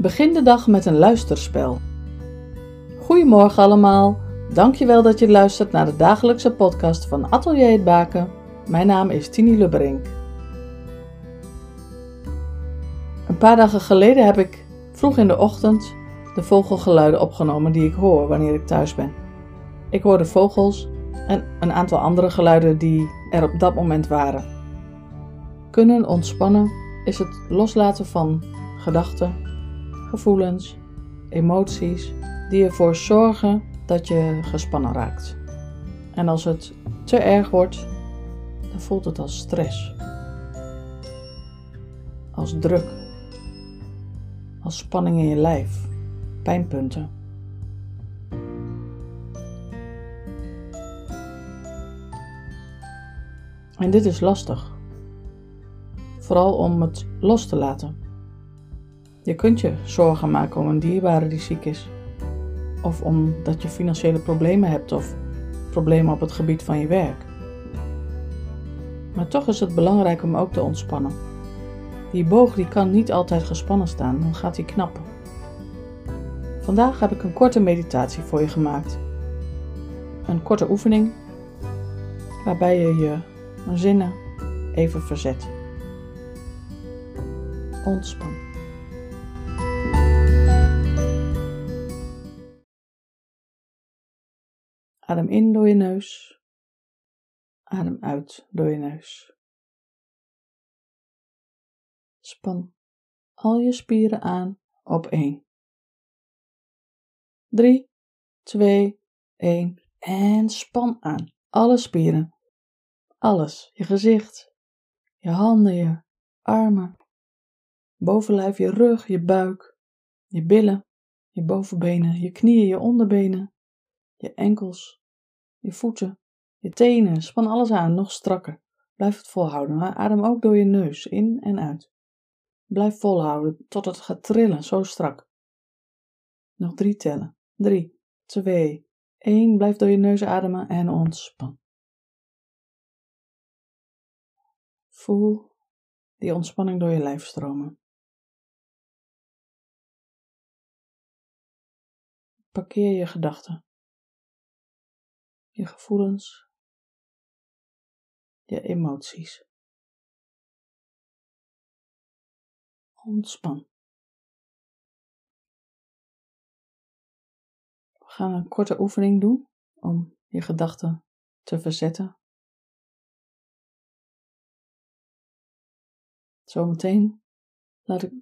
Begin de dag met een luisterspel. Goedemorgen allemaal. Dankjewel dat je luistert naar de dagelijkse podcast van Atelier het Baken. Mijn naam is Tini Lubberink. Een paar dagen geleden heb ik vroeg in de ochtend de vogelgeluiden opgenomen die ik hoor wanneer ik thuis ben. Ik hoor de vogels en een aantal andere geluiden die er op dat moment waren. Kunnen ontspannen is het loslaten van gedachten, gevoelens, emoties die ervoor zorgen dat je gespannen raakt. En als het te erg wordt, dan voelt het als stress, als druk, als spanning in je lijf, pijnpunten. En dit is lastig. Vooral om het los te laten. Je kunt je zorgen maken om een dierbare die ziek is. Of omdat je financiële problemen hebt of problemen op het gebied van je werk. Maar toch is het belangrijk om ook te ontspannen. Die boog die kan niet altijd gespannen staan, dan gaat hij knappen. Vandaag heb ik een korte meditatie voor je gemaakt. Een korte oefening waarbij je je zinnen even verzet. Ontspan. Adem in door je neus. Adem uit door je neus. Span al je spieren aan op 1. 3, 2, 1 en span aan. Alle spieren. Alles. Je gezicht, je handen, je armen, bovenlijf, je rug, je buik, je billen, je bovenbenen, je knieën, je onderbenen, je enkels, je voeten, je tenen. Span alles aan, nog strakker. Blijf het volhouden, maar adem ook door je neus in en uit. Blijf volhouden tot het gaat trillen, zo strak. Nog drie tellen. Drie, twee, één. Blijf door je neus ademen en ontspan. Voel die ontspanning door je lijf stromen. Parkeer je gedachten je gevoelens, je emoties. Ontspan. We gaan een korte oefening doen om je gedachten te verzetten. Zometeen laat ik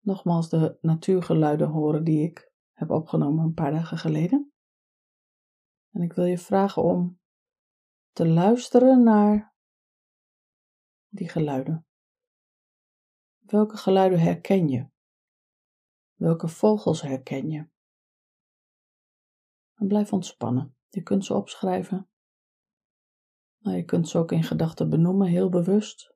nogmaals de natuurgeluiden horen die ik heb opgenomen een paar dagen geleden. En ik wil je vragen om te luisteren naar die geluiden. Welke geluiden herken je? Welke vogels herken je? En blijf ontspannen. Je kunt ze opschrijven. Maar je kunt ze ook in gedachten benoemen, heel bewust.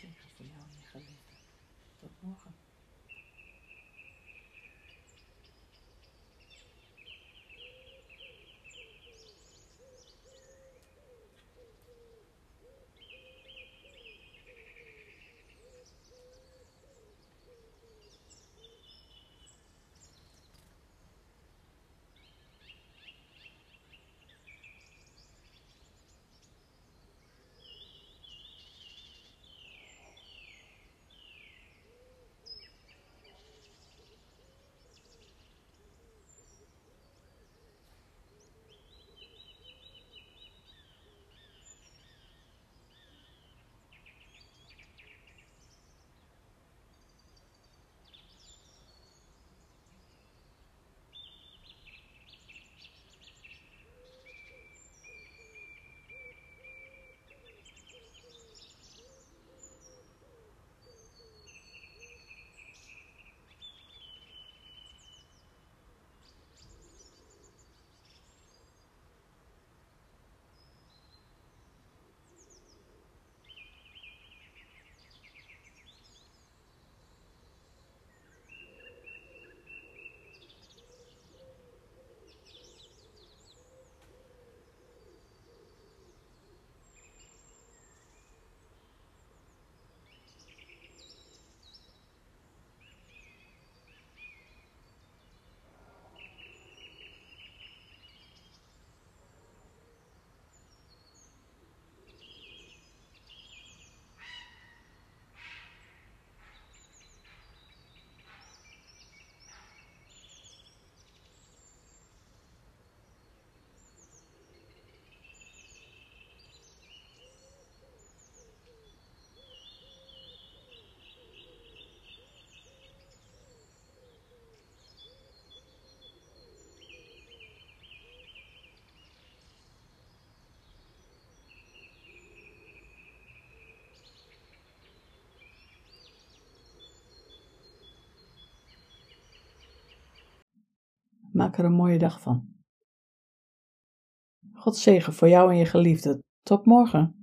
Ще я уїхали до Бога. Maak er een mooie dag van. God zegen voor jou en je geliefde. Tot morgen.